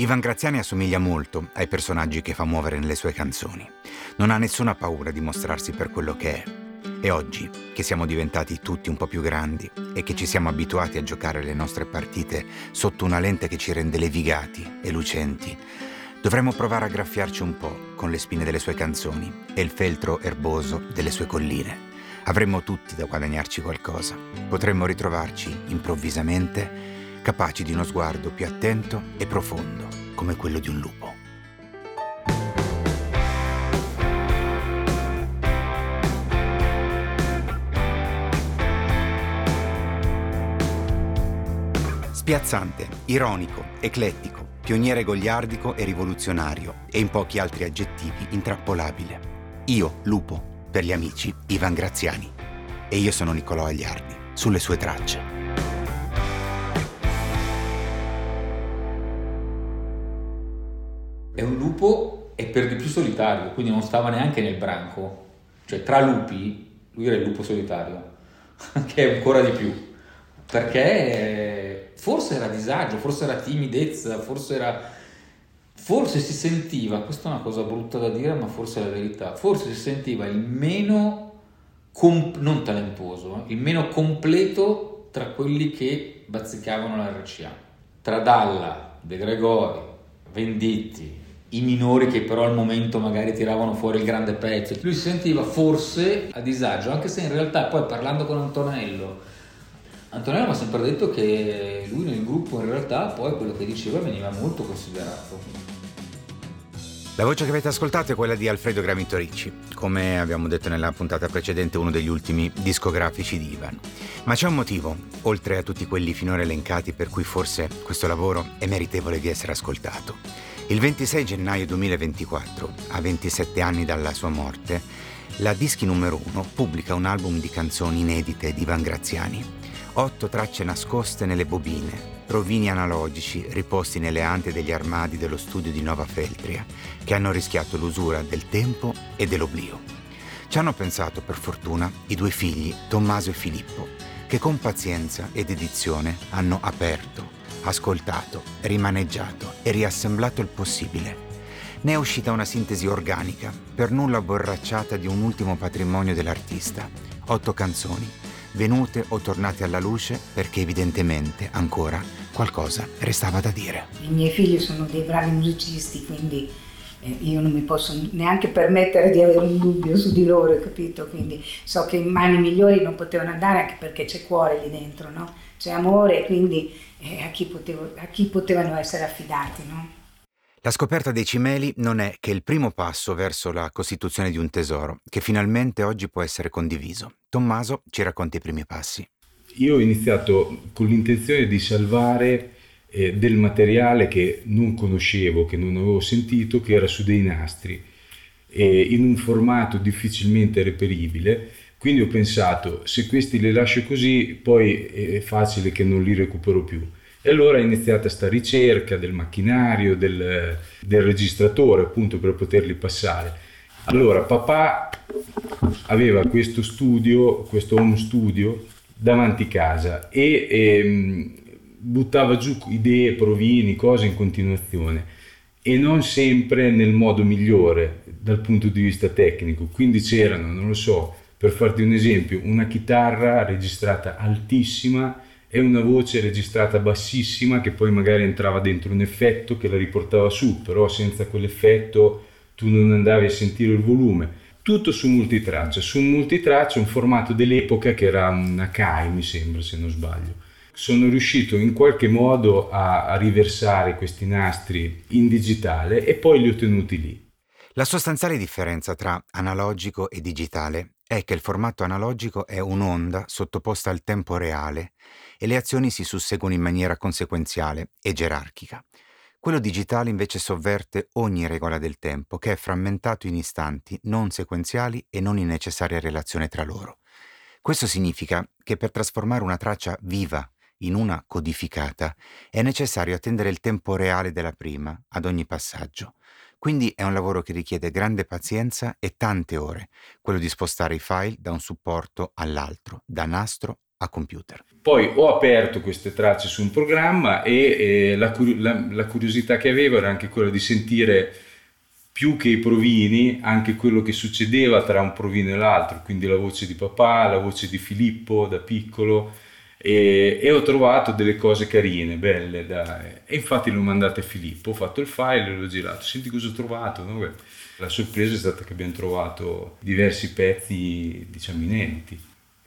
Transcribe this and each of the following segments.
Ivan Graziani assomiglia molto ai personaggi che fa muovere nelle sue canzoni. Non ha nessuna paura di mostrarsi per quello che è. E oggi, che siamo diventati tutti un po' più grandi e che ci siamo abituati a giocare le nostre partite sotto una lente che ci rende levigati e lucenti, dovremmo provare a graffiarci un po' con le spine delle sue canzoni e il feltro erboso delle sue colline. Avremmo tutti da guadagnarci qualcosa. Potremmo ritrovarci improvvisamente capaci di uno sguardo più attento e profondo, come quello di un lupo. Spiazzante, ironico, eclettico, pioniere gogliardico e rivoluzionario, e in pochi altri aggettivi intrappolabile. Io, lupo, per gli amici, Ivan Graziani. E io sono Niccolò Agliardi, sulle sue tracce. È un lupo e per di più solitario, quindi non stava neanche nel branco. Cioè tra lupi, lui era il lupo solitario, che è ancora di più. Perché forse era disagio, forse era timidezza, forse era... Forse si sentiva, questa è una cosa brutta da dire, ma forse è la verità, forse si sentiva il meno, comp- non talentuoso, eh, il meno completo tra quelli che bazzicavano la RCA. Tra Dalla, De Gregori, Venditti, i minori che però al momento magari tiravano fuori il grande pezzo. Lui si sentiva forse a disagio, anche se in realtà poi parlando con Antonello, Antonello mi ha sempre detto che lui nel gruppo in realtà poi quello che diceva veniva molto considerato. La voce che avete ascoltato è quella di Alfredo Gramito Ricci, come abbiamo detto nella puntata precedente, uno degli ultimi discografici di Ivan. Ma c'è un motivo, oltre a tutti quelli finora elencati, per cui forse questo lavoro è meritevole di essere ascoltato. Il 26 gennaio 2024, a 27 anni dalla sua morte, la Dischi numero 1 pubblica un album di canzoni inedite di Ivan Graziani. Otto tracce nascoste nelle bobine, provini analogici riposti nelle ante degli armadi dello studio di Nova Feltria, che hanno rischiato l'usura del tempo e dell'oblio. Ci hanno pensato, per fortuna, i due figli, Tommaso e Filippo, che con pazienza ed edizione hanno aperto, ascoltato, rimaneggiato e riassemblato il possibile. Ne è uscita una sintesi organica, per nulla borracciata di un ultimo patrimonio dell'artista. Otto canzoni, venute o tornate alla luce perché evidentemente ancora qualcosa restava da dire. I miei figli sono dei bravi musicisti, quindi io non mi posso neanche permettere di avere un dubbio su di loro, capito? Quindi so che in mani migliori non potevano andare anche perché c'è cuore lì dentro, no? C'è amore, quindi eh, a, chi potevo, a, chi potevano essere affidati, no? La scoperta dei cimeli non è che il primo passo verso la costituzione di un tesoro, che finalmente oggi può essere condiviso. Tommaso ci racconta i primi passi. Io ho iniziato con l'intenzione di salvare eh, del materiale che non conoscevo, che non avevo sentito, che era su dei nastri, eh, in un formato difficilmente reperibile. Quindi ho pensato, se questi li lascio così, poi è facile che non li recupero più. E allora è iniziata questa ricerca del macchinario, del, del registratore, appunto per poterli passare. Allora, papà aveva questo studio, questo home studio davanti casa e, e ehm, buttava giù idee, provini, cose in continuazione e non sempre nel modo migliore dal punto di vista tecnico. Quindi c'erano, non lo so, per farti un esempio, una chitarra registrata altissima e una voce registrata bassissima che poi magari entrava dentro un effetto che la riportava su, però senza quell'effetto tu non andavi a sentire il volume. Tutto su multitraccia, su un multitraccia, un formato dell'epoca che era una CAI mi sembra se non sbaglio sono riuscito in qualche modo a, a, riversare questi nastri in digitale e poi li ho tenuti lì. La sostanziale differenza tra analogico e digitale è che il formato analogico è un'onda sottoposta al tempo reale e le azioni si susseguono in maniera conseguenziale e gerarchica. Quello digitale invece sovverte ogni regola del tempo, che è frammentato in istanti non sequenziali e non in necessaria relazione tra loro. Questo significa che per trasformare una traccia viva in una codificata, è necessario attendere il tempo reale della prima ad ogni passaggio. Quindi è un lavoro che richiede grande pazienza e tante ore, quello di spostare i file da un supporto all'altro, da nastro a computer. Poi ho aperto queste tracce su un programma e, e la, la, la, curiosità che avevo era anche quella di sentire più che i provini anche quello che succedeva tra un provino e l'altro, quindi la voce di papà, la voce di Filippo da piccolo e, e ho trovato delle cose carine, belle da, e infatti l'ho mandato a Filippo, ho fatto il file e l'ho girato, senti cosa ho trovato, no? la sorpresa è stata che abbiamo trovato diversi pezzi diciamo inediti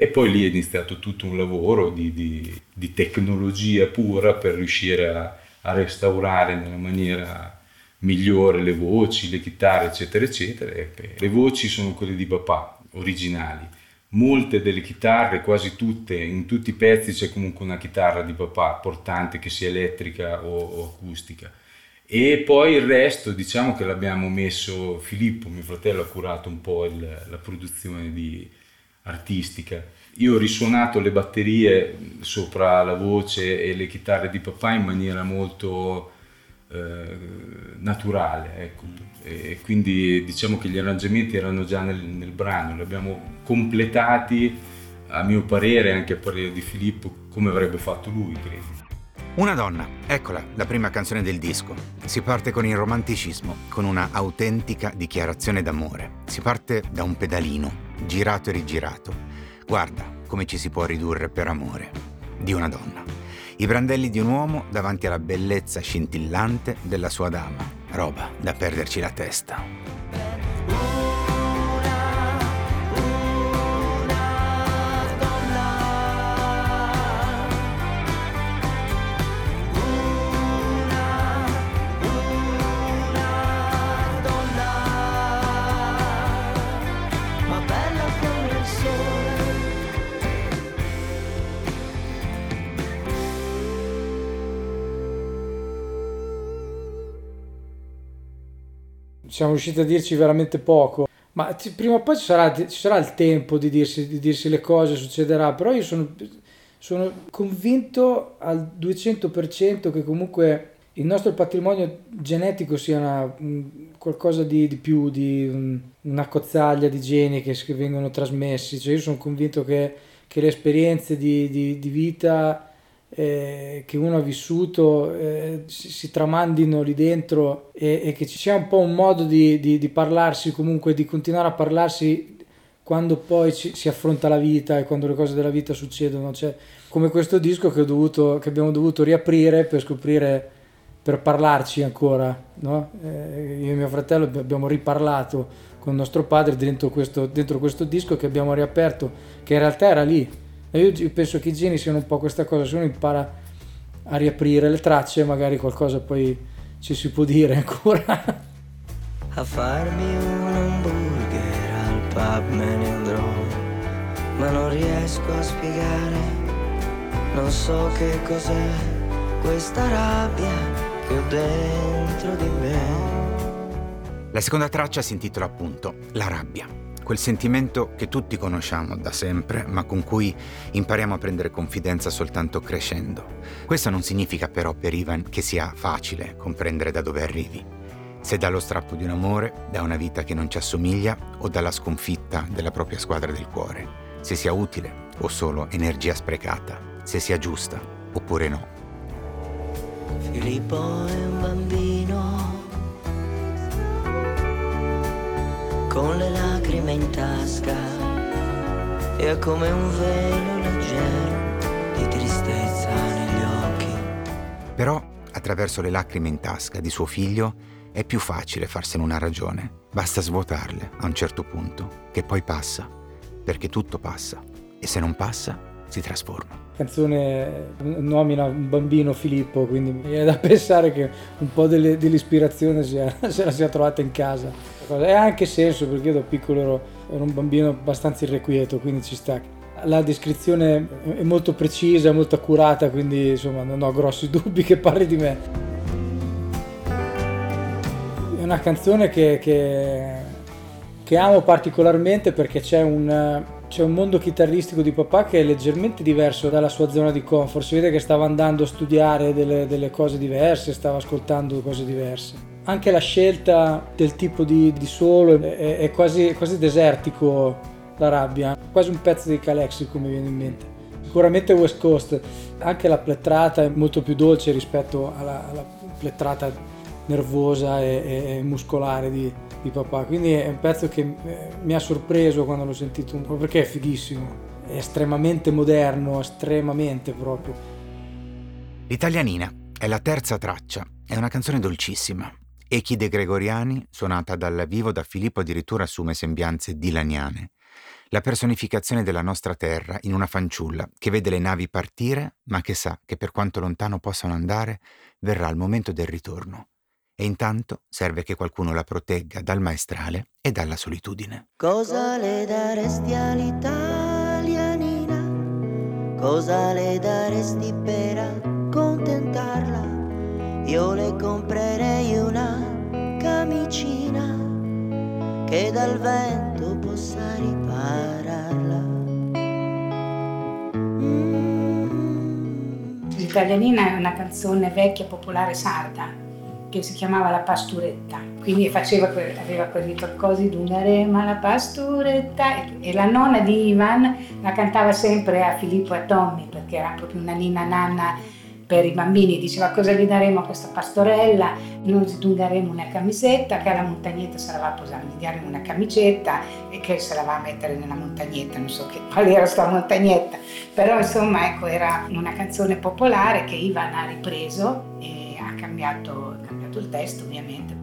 e poi lì è iniziato tutto un lavoro di, di, di tecnologia pura per riuscire a, a, restaurare nella maniera migliore le voci, le chitarre, eccetera, eccetera. E le voci sono quelle di papà, originali. Molte delle chitarre, quasi tutte, in tutti i pezzi c'è comunque una chitarra di papà portante che sia elettrica o, o acustica. E poi il resto, diciamo che l'abbiamo messo, Filippo, mio fratello, ha curato un po' il, la produzione di, artistica. Io ho risuonato le batterie sopra la voce e le chitarre di papà in maniera molto eh, naturale, ecco. e quindi diciamo che gli arrangiamenti erano già nel, nel brano, li abbiamo completati a mio parere, anche a parere di Filippo, come avrebbe fatto lui, credo. Una donna, eccola, la prima canzone del disco. Si parte con il romanticismo, con una autentica dichiarazione d'amore. Si parte da un pedalino, girato e rigirato. Guarda come ci si può ridurre per amore di una donna. I brandelli di un uomo davanti alla bellezza scintillante della sua dama. Roba da perderci la testa. Siamo riusciti a dirci veramente poco. Ma ci, prima o poi ci sarà, ci sarà il tempo di dirsi, di dirsi, le cose, succederà, però io sono, sono convinto al 200% che comunque il nostro patrimonio genetico sia una, qualcosa di, di, più di una cozzaglia di geni che, che vengono trasmessi. Cioè io sono convinto che, che le esperienze di, di, di vita eh, che uno ha vissuto eh, si, si, tramandino lì dentro e, e, che ci sia un po' un modo di, di, di, parlarsi, comunque di continuare a parlarsi quando poi ci, si affronta la vita e quando le cose della vita succedono. Cioè, come questo disco che, dovuto, che abbiamo dovuto riaprire per scoprire, per parlarci ancora. No? Eh, io e mio fratello abbiamo riparlato con nostro padre dentro questo, dentro questo disco che abbiamo riaperto, che in realtà era lì io penso che i geni siano un po' questa cosa, se uno impara a riaprire le tracce, magari qualcosa poi ci si può dire ancora. A farmi un hamburger al pub me ne andrò, ma non riesco a spiegare, non so che cos'è questa rabbia che ho dentro di me. La seconda traccia si intitola appunto La rabbia quel sentimento che tutti conosciamo da sempre, ma con cui impariamo a prendere confidenza soltanto crescendo. Questo non significa però per Ivan che sia facile comprendere da dove arrivi. Se dallo strappo di un amore, da una vita che non ci assomiglia o dalla sconfitta della propria squadra del cuore. Se sia utile o solo energia sprecata. Se sia giusta oppure no. Filippo è un bambino con le lacrime in tasca e ha come un velo leggero di tristezza negli occhi. Però, attraverso le lacrime in tasca di suo figlio, è più facile farsene una ragione. Basta svuotarle a un certo punto, che poi passa, perché tutto passa, e se non passa, si trasforma. La canzone nomina un bambino Filippo, quindi mi viene da pensare che un po' delle, dell'ispirazione sia, se la sia trovata in casa cosa. E ha anche senso perché io da piccolo ero, ero un bambino abbastanza irrequieto, quindi ci sta. La descrizione è molto precisa, molto accurata, quindi insomma non ho grossi dubbi che parli di me. È una canzone che, che, che amo particolarmente perché c'è un, c'è un mondo chitarristico di papà che è leggermente diverso dalla sua zona di comfort. Si vede che stava andando a studiare delle, delle cose diverse, stava ascoltando cose diverse anche la scelta del tipo di, di solo è, è quasi, quasi, desertico la rabbia, quasi un pezzo di Calexico mi viene in mente. sicuramente West Coast. Anche la plettrata è molto più dolce rispetto alla, alla plettrata nervosa e, e muscolare di, di, papà. Quindi è un pezzo che eh, mi ha sorpreso quando l'ho sentito, perché è fighissimo, è estremamente moderno, estremamente proprio. L'italianina è la terza traccia, è una canzone dolcissima. Echi De Gregoriani, suonata dal vivo da Filippo, addirittura assume sembianze dilaniane la personificazione della nostra terra in una fanciulla che vede le navi partire, ma che sa che per quanto lontano possano andare, verrà il momento del ritorno. E intanto serve che qualcuno la protegga dal maestrale e dalla solitudine. Cosa le daresti all'italianina? Cosa le daresti per accontentarla? Io le comprerei una camicina che dal vento possa ripararla. Mm. L'italianina è una canzone vecchia popolare sarda che si chiamava La Pasturetta, quindi faceva, aveva quel ritorcosi Dungarema la Pasturetta e la nonna di Ivan la cantava sempre a Filippo e a Tommy perché era proprio una nina nanna per i bambini, diceva cosa gli daremo a questa pastorella, noi gli daremo una camisetta, che alla montagnetta se la va a posare, gli daremo una camicetta e che se la va a mettere nella montagnetta, non so che, qual era sta montagnetta, però insomma ecco era una canzone popolare che Ivan ha ripreso e ha cambiato, ha cambiato il testo ovviamente.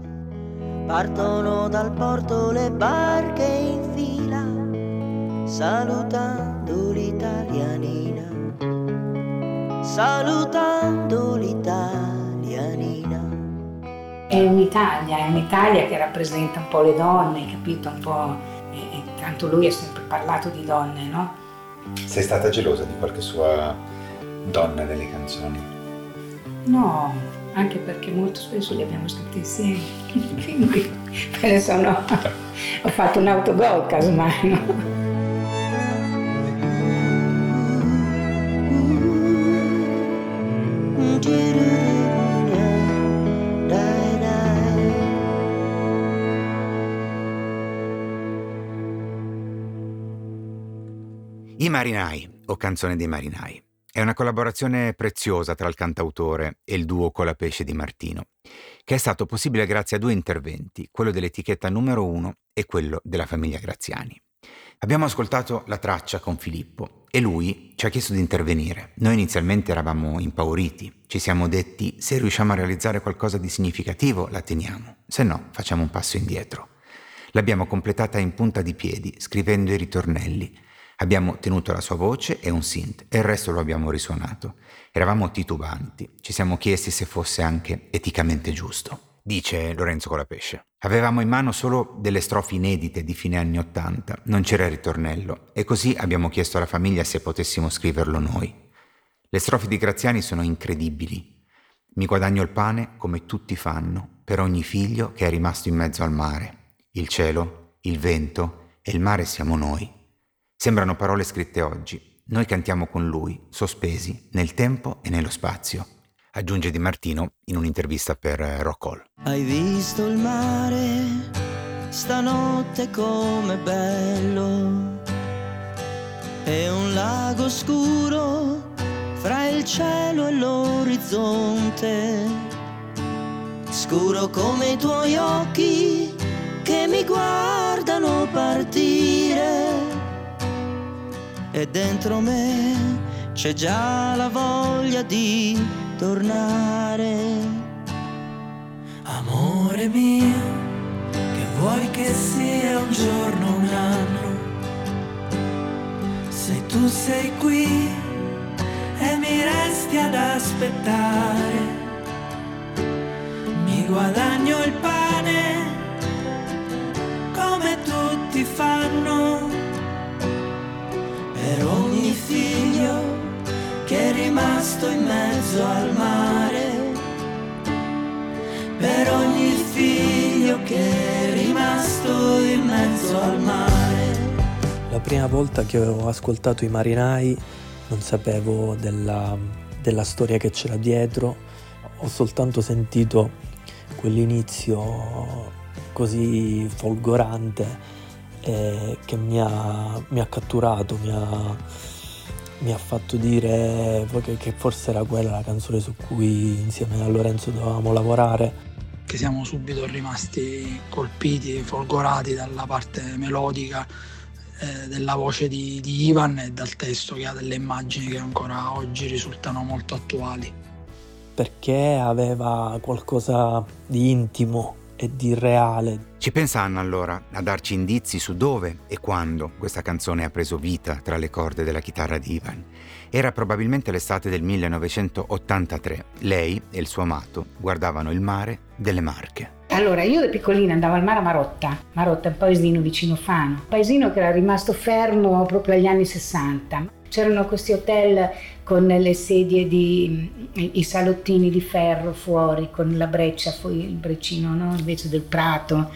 Partono dal porto le barche in fila, salutando l'italianina salutando l'italianina. È un'Italia, è un'Italia che rappresenta un po' le donne, capito? Un po'. E, e tanto lui ha sempre parlato di donne, no? Sei stata gelosa di qualche sua donna nelle canzoni? No, anche perché molto spesso li abbiamo scritti insieme. Quindi adesso no, ho fatto un autogol casomai, no? Marinai, o Canzone dei Marinai. È una collaborazione preziosa tra il cantautore e il duo Colapesce di Martino, che è stato possibile grazie a due interventi, quello dell'etichetta numero uno e quello della famiglia Graziani. Abbiamo ascoltato la traccia con Filippo e lui ci ha chiesto di intervenire. Noi inizialmente eravamo impauriti, ci siamo detti se riusciamo a realizzare qualcosa di significativo la teniamo, se no facciamo un passo indietro. L'abbiamo completata in punta di piedi, scrivendo i ritornelli, Abbiamo tenuto la sua voce e un synth e il resto lo abbiamo risuonato. Eravamo titubanti, ci siamo chiesti se fosse anche eticamente giusto. Dice Lorenzo Colapesce. Avevamo in mano solo delle strofe inedite di fine anni Ottanta, non c'era il ritornello, e così abbiamo chiesto alla famiglia se potessimo scriverlo noi. Le strofe di Graziani sono incredibili. Mi guadagno il pane come tutti fanno, per ogni figlio che è rimasto in mezzo al mare. Il cielo, il vento e il mare siamo noi. Sembrano parole scritte oggi. Noi cantiamo con lui, sospesi nel tempo e nello spazio. Aggiunge Di Martino in un'intervista per Rock Hall. Hai visto il mare stanotte come bello? È un lago scuro fra il cielo e l'orizzonte. Scuro come i tuoi occhi che mi guardano partire e dentro me c'è già la voglia di tornare. Amore mio, che vuoi che sia un giorno un anno, se tu sei qui e mi resti ad aspettare, mi guadagno il pane come tutti fanno per ogni figlio che è rimasto in mezzo al mare, per ogni figlio che è rimasto in mezzo al mare. La prima volta che ho ascoltato i marinai non sapevo della, della storia che c'era dietro, ho soltanto sentito quell'inizio così folgorante eh, che mi ha, mi ha, catturato, mi ha, mi ha fatto dire che forse era quella la canzone su cui insieme a Lorenzo dovevamo lavorare. Che siamo subito rimasti colpiti, folgorati dalla parte melodica eh, della voce di, di Ivan e dal testo che ha delle immagini che ancora oggi risultano molto attuali. Perché aveva qualcosa di intimo e di reale. Ci pensa Anna allora a darci indizi su dove e quando questa canzone ha preso vita tra le corde della chitarra di Ivan. Era probabilmente l'estate del 1983. Lei e il suo amato guardavano il mare delle Marche. Allora, io da piccolina andavo al mare a Marotta. Marotta è un paesino vicino Fano. Un paesino che era rimasto fermo proprio agli anni 60. C'erano questi hotel con le sedie di i salottini di ferro fuori con la breccia, il breccino no? invece del prato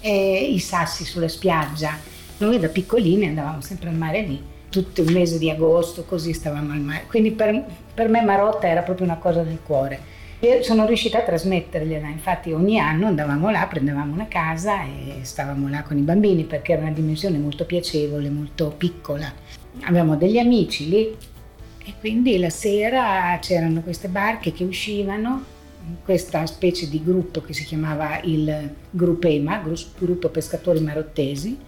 e i sassi sulla spiaggia. Noi da piccolini andavamo sempre al mare lì, tutto il mese di agosto così stavamo al mare. Quindi per, per me Marotta era proprio una cosa del cuore. E sono riuscita a trasmettergliela, infatti ogni anno andavamo là, prendevamo una casa e stavamo là con i bambini perché era una dimensione molto piacevole, molto piccola. Avevamo degli amici lì e quindi la sera c'erano queste barche che uscivano, questa specie di gruppo che si chiamava il Gruppema, Gruppo Pescatori Marottesi.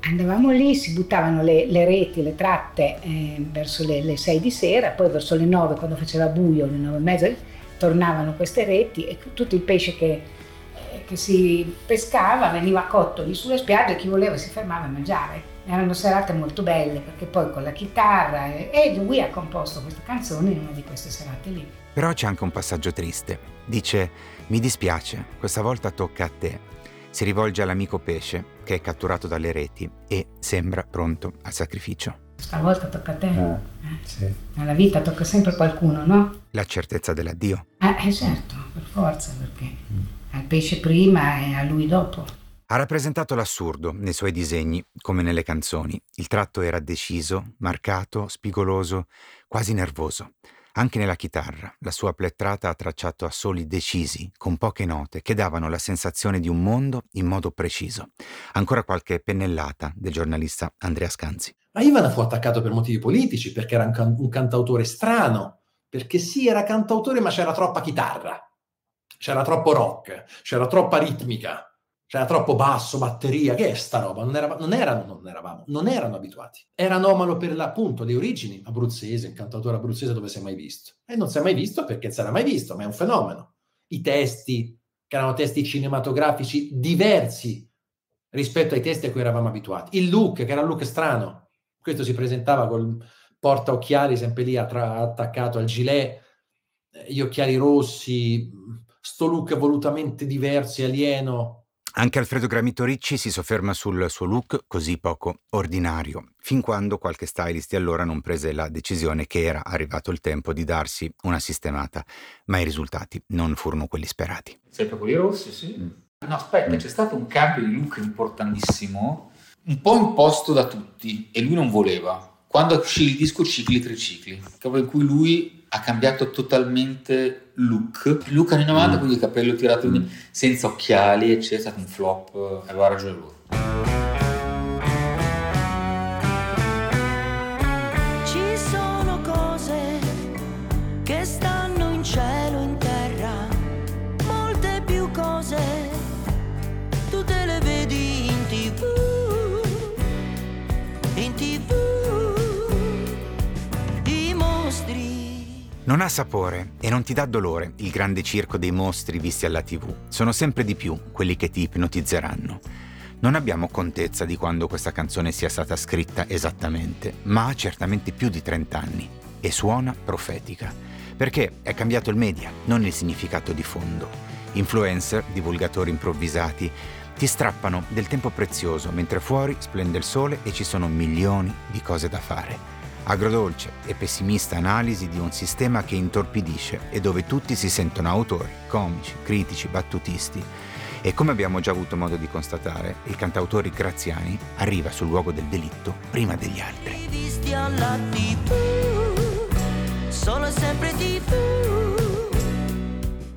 Andavamo lì, si buttavano le, le reti, le tratte eh, verso le, le 6 di sera, poi verso le 9 quando faceva buio, le 9 e mezza, tornavano queste reti e tutto il pesce che, eh, che si pescava veniva cotto lì sulle spiagge e chi voleva si fermava a mangiare erano serate molto belle perché poi con la chitarra e lui ha composto questa canzone in una di queste serate lì. Però c'è anche un passaggio triste. Dice, mi dispiace, questa volta tocca a te. Si rivolge all'amico pesce che è catturato dalle reti e sembra pronto al sacrificio. Stavolta tocca a te. Eh, eh. Sì. Nella vita tocca sempre qualcuno, no? La certezza dell'addio. Eh, eh certo, per forza, perché mm. al pesce prima e a lui dopo. Ha rappresentato l'assurdo nei suoi disegni, come nelle canzoni. Il tratto era deciso, marcato, spigoloso, quasi nervoso. Anche nella chitarra, la sua plettrata ha tracciato assoli decisi, con poche note, che davano la sensazione di un mondo in modo preciso. Ancora qualche pennellata del giornalista Andrea Scanzi. Ma Ivan fu attaccato per motivi politici, perché era un, can- un cantautore strano, perché sì, era cantautore, ma c'era troppa chitarra, c'era troppo rock, c'era troppa ritmica c'era troppo basso, batteria, che è sta roba? Non, eravamo, non, erano, non, eravamo, non erano abituati. Era anomalo per l'appunto le origini abruzzese, il cantautore abruzzese dove si è mai visto. E non si è mai visto perché non si era mai visto, ma è un fenomeno. I testi, che erano testi cinematografici diversi rispetto ai testi a cui eravamo abituati. Il look, che era un look strano. Questo si presentava col porta occhiali sempre lì attaccato al gilet, eh, gli occhiali rossi, sto look volutamente diverso e alieno anche Alfredo Gramito Ricci si sofferma sul suo look così poco ordinario, fin quando qualche stylist di allora non prese la decisione che era arrivato il tempo di darsi una sistemata, ma i risultati non furono quelli sperati. Sempre quelli rossi, sì. Mm. No, aspetta, mm. c'è stato un cambio di look importantissimo, un po' imposto da tutti, e lui non voleva. Quando uscì il disco Cicli Tricicli, in cui lui ha cambiato totalmente look. Look anni 90, mm. quindi il capello tirato mm. senza occhiali, eccetera, è stato un flop, aveva ragione lui. Non ha sapore e non ti dà dolore il grande circo dei mostri visti alla tv. Sono sempre di più quelli che ti ipnotizzeranno. Non abbiamo contezza di quando questa canzone sia stata scritta esattamente, ma ha certamente più di 30 anni e suona profetica. Perché è cambiato il media, non il significato di fondo. Influencer, divulgatori improvvisati, ti strappano del tempo prezioso mentre fuori splende il sole e ci sono milioni di cose da fare agrodolce e pessimista analisi di un sistema che intorpidisce e dove tutti si sentono autori, comici, critici, battutisti. E come abbiamo già avuto modo di constatare, il cantautore Graziani arriva sul luogo del delitto prima degli altri. Visti sempre TV.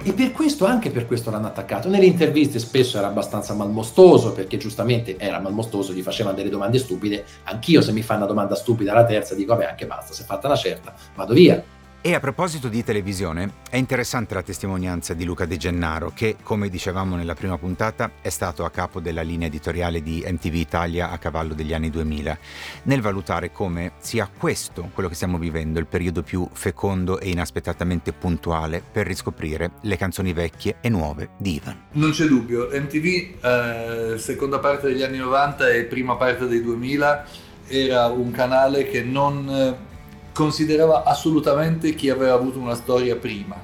E per questo, anche per questo l'hanno attaccato. Nelle interviste spesso era abbastanza malmostoso, perché giustamente era malmostoso, gli facevano delle domande stupide. Anch'io se mi fa una domanda stupida alla terza dico, vabbè, anche basta, se è fatta una certa, vado via. E a proposito di televisione, è interessante la testimonianza di Luca De Gennaro, che, come dicevamo nella prima puntata, è stato a capo della linea editoriale di MTV Italia a cavallo degli anni 2000, nel valutare come sia questo, quello che stiamo vivendo, il periodo più fecondo e inaspettatamente puntuale per riscoprire le canzoni vecchie e nuove di Ivan. Non c'è dubbio, MTV, eh, seconda parte degli anni 90 e prima parte dei 2000, era un canale che non eh, considerava assolutamente chi aveva avuto una storia prima,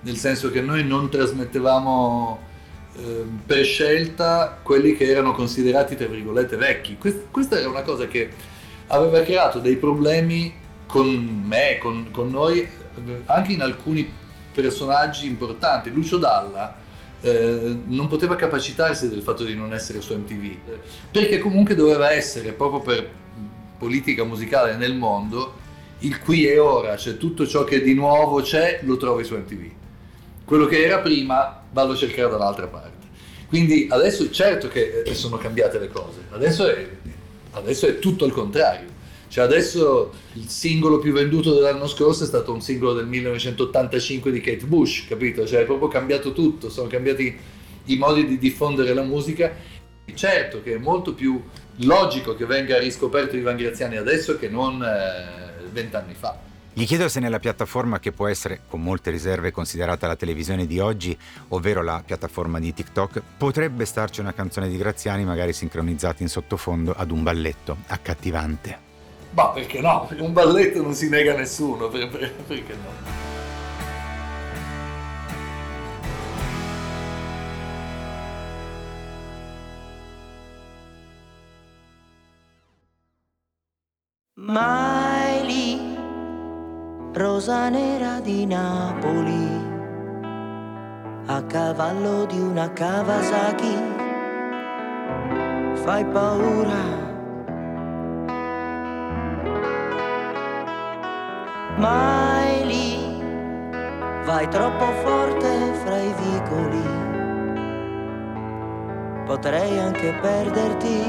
nel senso che noi non trasmettevamo eh, per scelta quelli che erano considerati tra virgolette vecchi. Quest- questa era una cosa che aveva creato dei problemi con me, con, con noi, anche in alcuni personaggi importanti. Lucio Dalla eh, non poteva capacitarsi del fatto di non essere su MTV, perché comunque doveva essere, proprio per politica musicale nel mondo, il qui e ora, cioè tutto ciò che di nuovo c'è lo trovi su MTV. Quello che era prima vallo a cercare dall'altra parte. Quindi adesso certo che eh, sono cambiate le cose, adesso è, adesso è tutto il contrario. Cioè adesso il singolo più venduto dell'anno scorso è stato un singolo del 1985 di Kate Bush, capito? Cioè è proprio cambiato tutto, sono cambiati i modi di diffondere la musica. Certo che è molto più logico che venga riscoperto Ivan Graziani adesso che non... Eh, vent'anni fa. Gli chiedo se nella piattaforma che può essere, con molte riserve, considerata la televisione di oggi, ovvero la piattaforma di TikTok, potrebbe starci una canzone di Graziani magari sincronizzata in sottofondo ad un balletto accattivante. Ma perché no? Un balletto non si nega a nessuno, perché no? Lì, rosa nera di Napoli, a cavallo di una Kawasaki, fai paura. Mai lì, vai troppo forte fra i vicoli, potrei anche perderti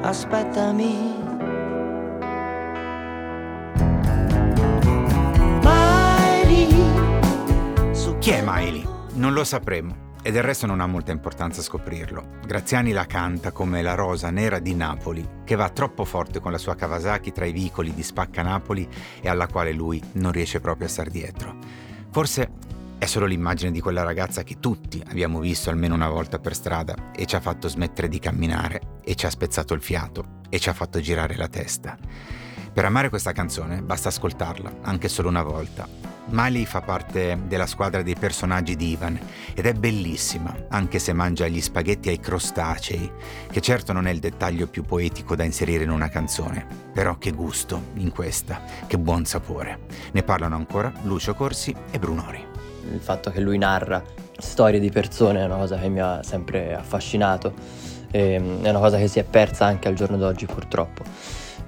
aspettami. Chi è Miley? Non lo sapremo. E del resto non ha molta importanza scoprirlo. Graziani la canta come la rosa nera di Napoli, che va troppo forte con la sua Kawasaki tra i vicoli di Spacca Napoli e alla quale lui non riesce proprio a star dietro. Forse è solo l'immagine di quella ragazza che tutti abbiamo visto almeno una volta per strada e ci ha fatto smettere di camminare e ci ha spezzato il fiato e ci ha fatto girare la testa. Per amare questa canzone basta ascoltarla, anche solo una volta. Miley fa parte della squadra dei personaggi di Ivan ed è bellissima, anche se mangia gli spaghetti ai crostacei, che certo non è il dettaglio più poetico da inserire in una canzone, però che gusto in questa, che buon sapore. Ne parlano ancora Lucio Corsi e Brunori il fatto che lui narra storie di persone è una cosa che mi ha sempre affascinato, e, è una cosa che si è persa anche al giorno d'oggi purtroppo.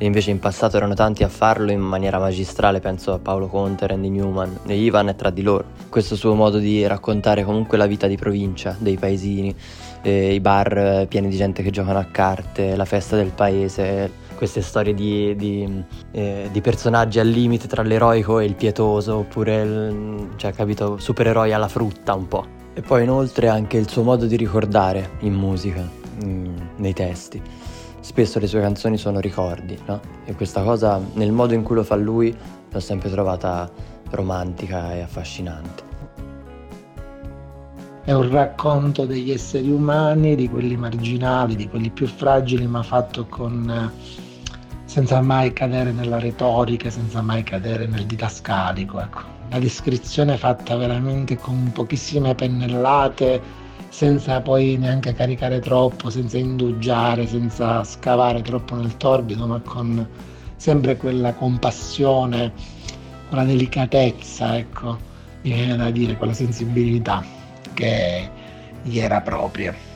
E invece in passato erano tanti a farlo in maniera magistrale, penso a Paolo Conte, Randy Newman e Ivan è tra di loro. Questo suo modo di raccontare comunque la vita di provincia, dei paesini, eh, i bar pieni di gente che giocano a carte, la festa del paese, queste storie di, di, eh, di, personaggi al limite tra l'eroico e il pietoso, oppure, il, cioè, capito, supereroi alla frutta un po'. E poi inoltre anche il suo modo di ricordare in musica, in, nei testi. Spesso le sue canzoni sono ricordi, no? E questa cosa, nel modo in cui lo fa lui, l'ho sempre trovata romantica e affascinante è un racconto degli esseri umani, di quelli marginali, di quelli più fragili, ma fatto con senza mai cadere nella retorica, senza mai cadere nel didascalico. Ecco. La descrizione fatta veramente con pochissime pennellate, senza poi neanche caricare troppo, senza indugiare, senza scavare troppo nel torbido, ma con sempre quella compassione, quella delicatezza, ecco, mi viene da dire, quella sensibilità che gli era propria.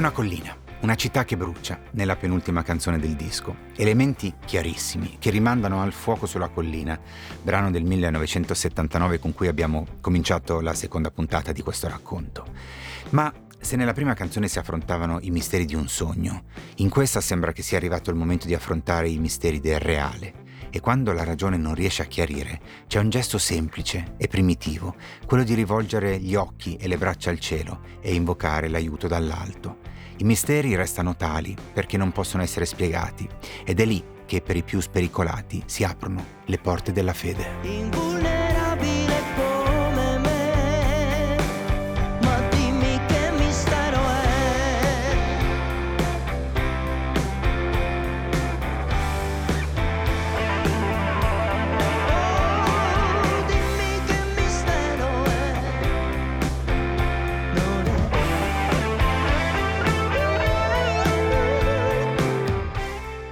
Una collina, una città che brucia, nella penultima canzone del disco. Elementi chiarissimi che rimandano al fuoco sulla collina, brano del 1979 con cui abbiamo cominciato la seconda puntata di questo racconto. Ma se nella prima canzone si affrontavano i misteri di un sogno, in questa sembra che sia arrivato il momento di affrontare i misteri del reale. E quando la ragione non riesce a chiarire, c'è un gesto semplice e primitivo, quello di rivolgere gli occhi e le braccia al cielo e invocare l'aiuto dall'alto. I misteri restano tali perché non possono essere spiegati ed è lì che per i più spericolati si aprono le porte della fede.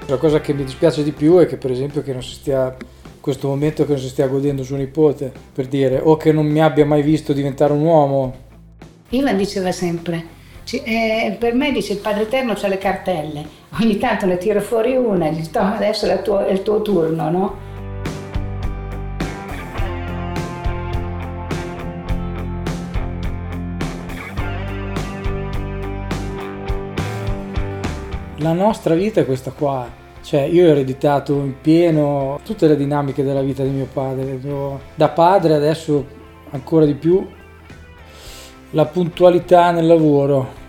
La cosa che mi dispiace di più è che per esempio che non si stia questo momento che non si stia godendo suo nipote, per dire, o che non mi abbia mai visto diventare un uomo. Ivan diceva sempre, eh, per me dice il Padre Eterno c'ha le cartelle, ogni tanto ne tira fuori una e dice "Toma, adesso è, tua- è il tuo turno, no? La nostra vita è questa qua, cioè io ho ereditato in pieno tutte le dinamiche della vita di mio padre, da padre adesso ancora di più la puntualità nel lavoro,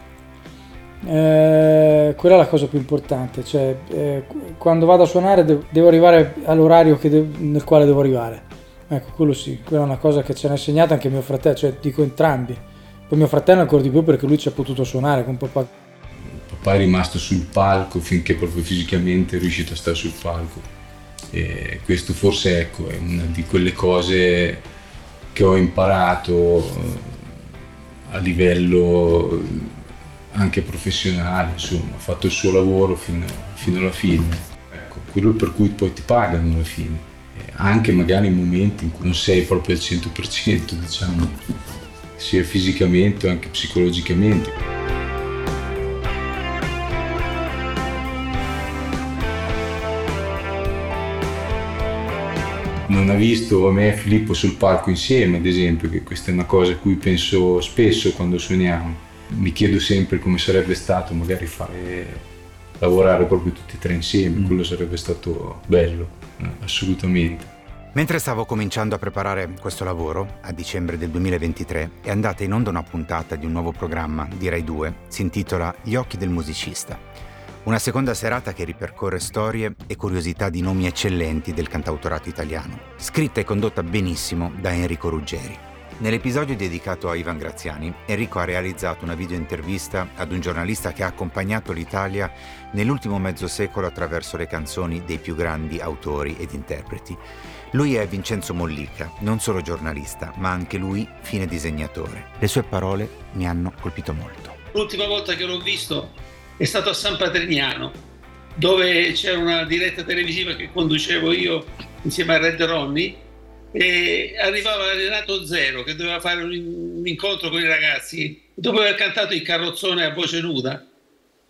Eh, quella è la cosa più importante, cioè eh, quando vado a suonare devo, arrivare all'orario devo- nel quale devo arrivare, ecco quello sì, quella è una cosa che ci hanno insegnato anche mio fratello, cioè dico entrambi, poi mio fratello ancora di più perché lui ci ha potuto suonare con papà Papà è rimasto sul palco finché proprio fisicamente è riuscito a stare sul palco. E questo forse ecco, è una di quelle cose che ho imparato eh, a livello eh, anche professionale, insomma, ha fatto il suo lavoro fino, fino alla fine. Ecco, quello per cui poi ti pagano alla fine. Anche magari in momenti in cui non sei proprio al 100%, diciamo, sia fisicamente o anche psicologicamente. Non ha visto me e Filippo sul palco insieme, ad esempio, che questa è una cosa a cui penso spesso quando suoniamo. Mi chiedo sempre come sarebbe stato magari fare lavorare proprio tutti e tre insieme, quello sarebbe stato bello, eh, assolutamente. Mentre stavo cominciando a preparare questo lavoro, a dicembre del 2023, è andata in onda una puntata di un nuovo programma di Rai 2, si intitola Gli occhi del musicista. Una seconda serata che ripercorre storie e curiosità di nomi eccellenti del cantautorato italiano, scritta e condotta benissimo da Enrico Ruggeri. Nell'episodio dedicato a Ivan Graziani, Enrico ha realizzato una videointervista ad un giornalista che ha accompagnato l'Italia nell'ultimo mezzo secolo attraverso le canzoni dei più grandi autori ed interpreti. Lui è Vincenzo Mollica, non solo giornalista, ma anche lui fine disegnatore. Le sue parole mi hanno colpito molto. L'ultima volta che l'ho visto è stato a San Patrignano, dove c'era una diretta televisiva che conducevo io insieme a Red Ronnie e arrivava Renato Zero che doveva fare un, incontro con i ragazzi. Dopo aver cantato il carrozzone a voce nuda,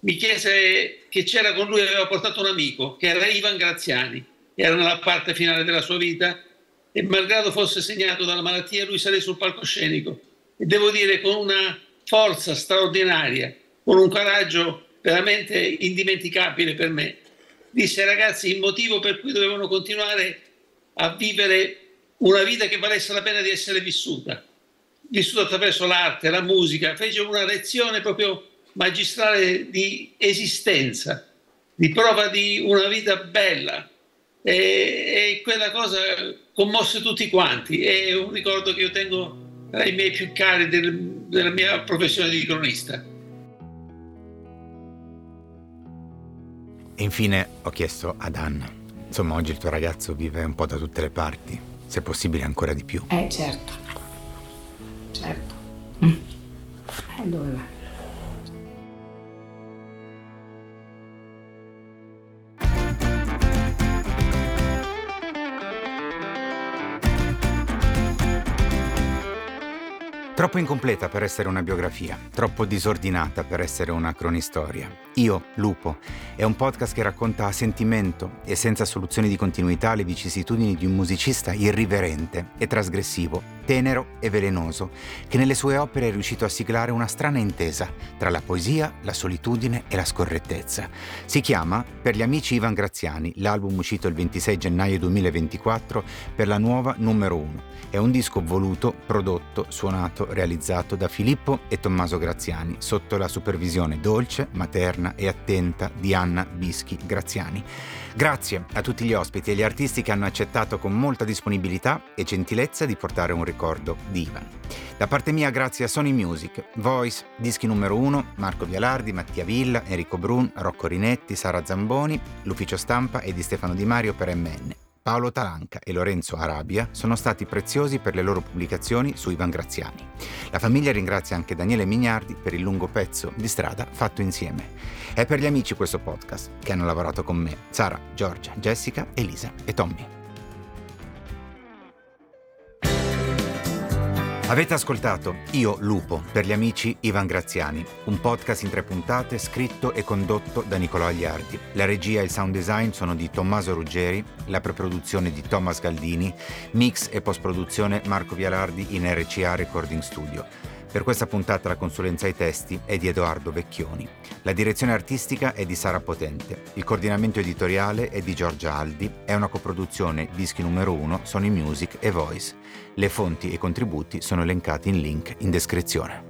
mi chiese che c'era con lui, aveva portato un amico che era Ivan Graziani, era nella parte finale della sua vita e malgrado fosse segnato dalla malattia lui salì sul palcoscenico e devo dire con una forza straordinaria, con un coraggio veramente indimenticabile per me. Disse ragazzi il motivo per cui dovevano continuare a vivere una vita che valesse la pena di essere vissuta, vissuta attraverso l'arte, la musica, fece una lezione proprio magistrale di esistenza, di prova di una vita bella e, e quella cosa commosse tutti quanti, è un ricordo che io tengo tra i miei più cari del- della mia professione di cronista. E infine ho chiesto ad Anna. Insomma, oggi il tuo ragazzo vive un po' da tutte le parti, se possibile ancora di più. Eh certo, certo. Mm. Eh, Troppo incompleta per essere una biografia, troppo disordinata per essere una cronistoria. Io, Lupo, è un podcast che racconta a sentimento e senza soluzioni di continuità le vicissitudini di un musicista irriverente e trasgressivo, tenero e velenoso, che nelle sue opere è riuscito a siglare una strana intesa tra la poesia, la solitudine e la scorrettezza. Si chiama Per gli amici Ivan Graziani, l'album uscito il 26 gennaio 2024 per la nuova numero 1. È un disco voluto, prodotto, suonato, realizzato da Filippo e Tommaso Graziani, sotto la supervisione dolce, materna e attenta di Anna Bischi Graziani. Grazie a tutti gli ospiti e gli artisti che hanno accettato con molta disponibilità e gentilezza di portare un ricordo di Ivan. Da parte mia grazie a Sony Music, Voice, Dischi numero 1, Marco Vialardi, Mattia Villa, Enrico Brun, Rocco Rinetti, Sara Zamboni, l'ufficio stampa e di Stefano Di Mario per MN. Paolo Talanca e Lorenzo Arabia sono stati preziosi per le loro pubblicazioni su Ivan Graziani. La famiglia ringrazia anche Daniele Mignardi per il lungo pezzo di strada fatto insieme. È per gli amici questo podcast che hanno lavorato con me, Sara, Giorgia, Jessica, Elisa e Tommy. Avete ascoltato Io Lupo per gli amici Ivan Graziani, un podcast in tre puntate scritto e condotto da Nicolò Agliardi. La regia e il sound design sono di Tommaso Ruggeri, la preproduzione di Thomas Galdini, mix e post-produzione Marco Vialardi in RCA Recording Studio. Per questa puntata la consulenza ai testi è di Edoardo Vecchioni. La direzione artistica è di Sara Potente. Il coordinamento editoriale è di Giorgia Aldi. È una coproduzione Dischi numero 1, Sony Music e Voice. Le fonti e i contributi sono elencati in link in descrizione.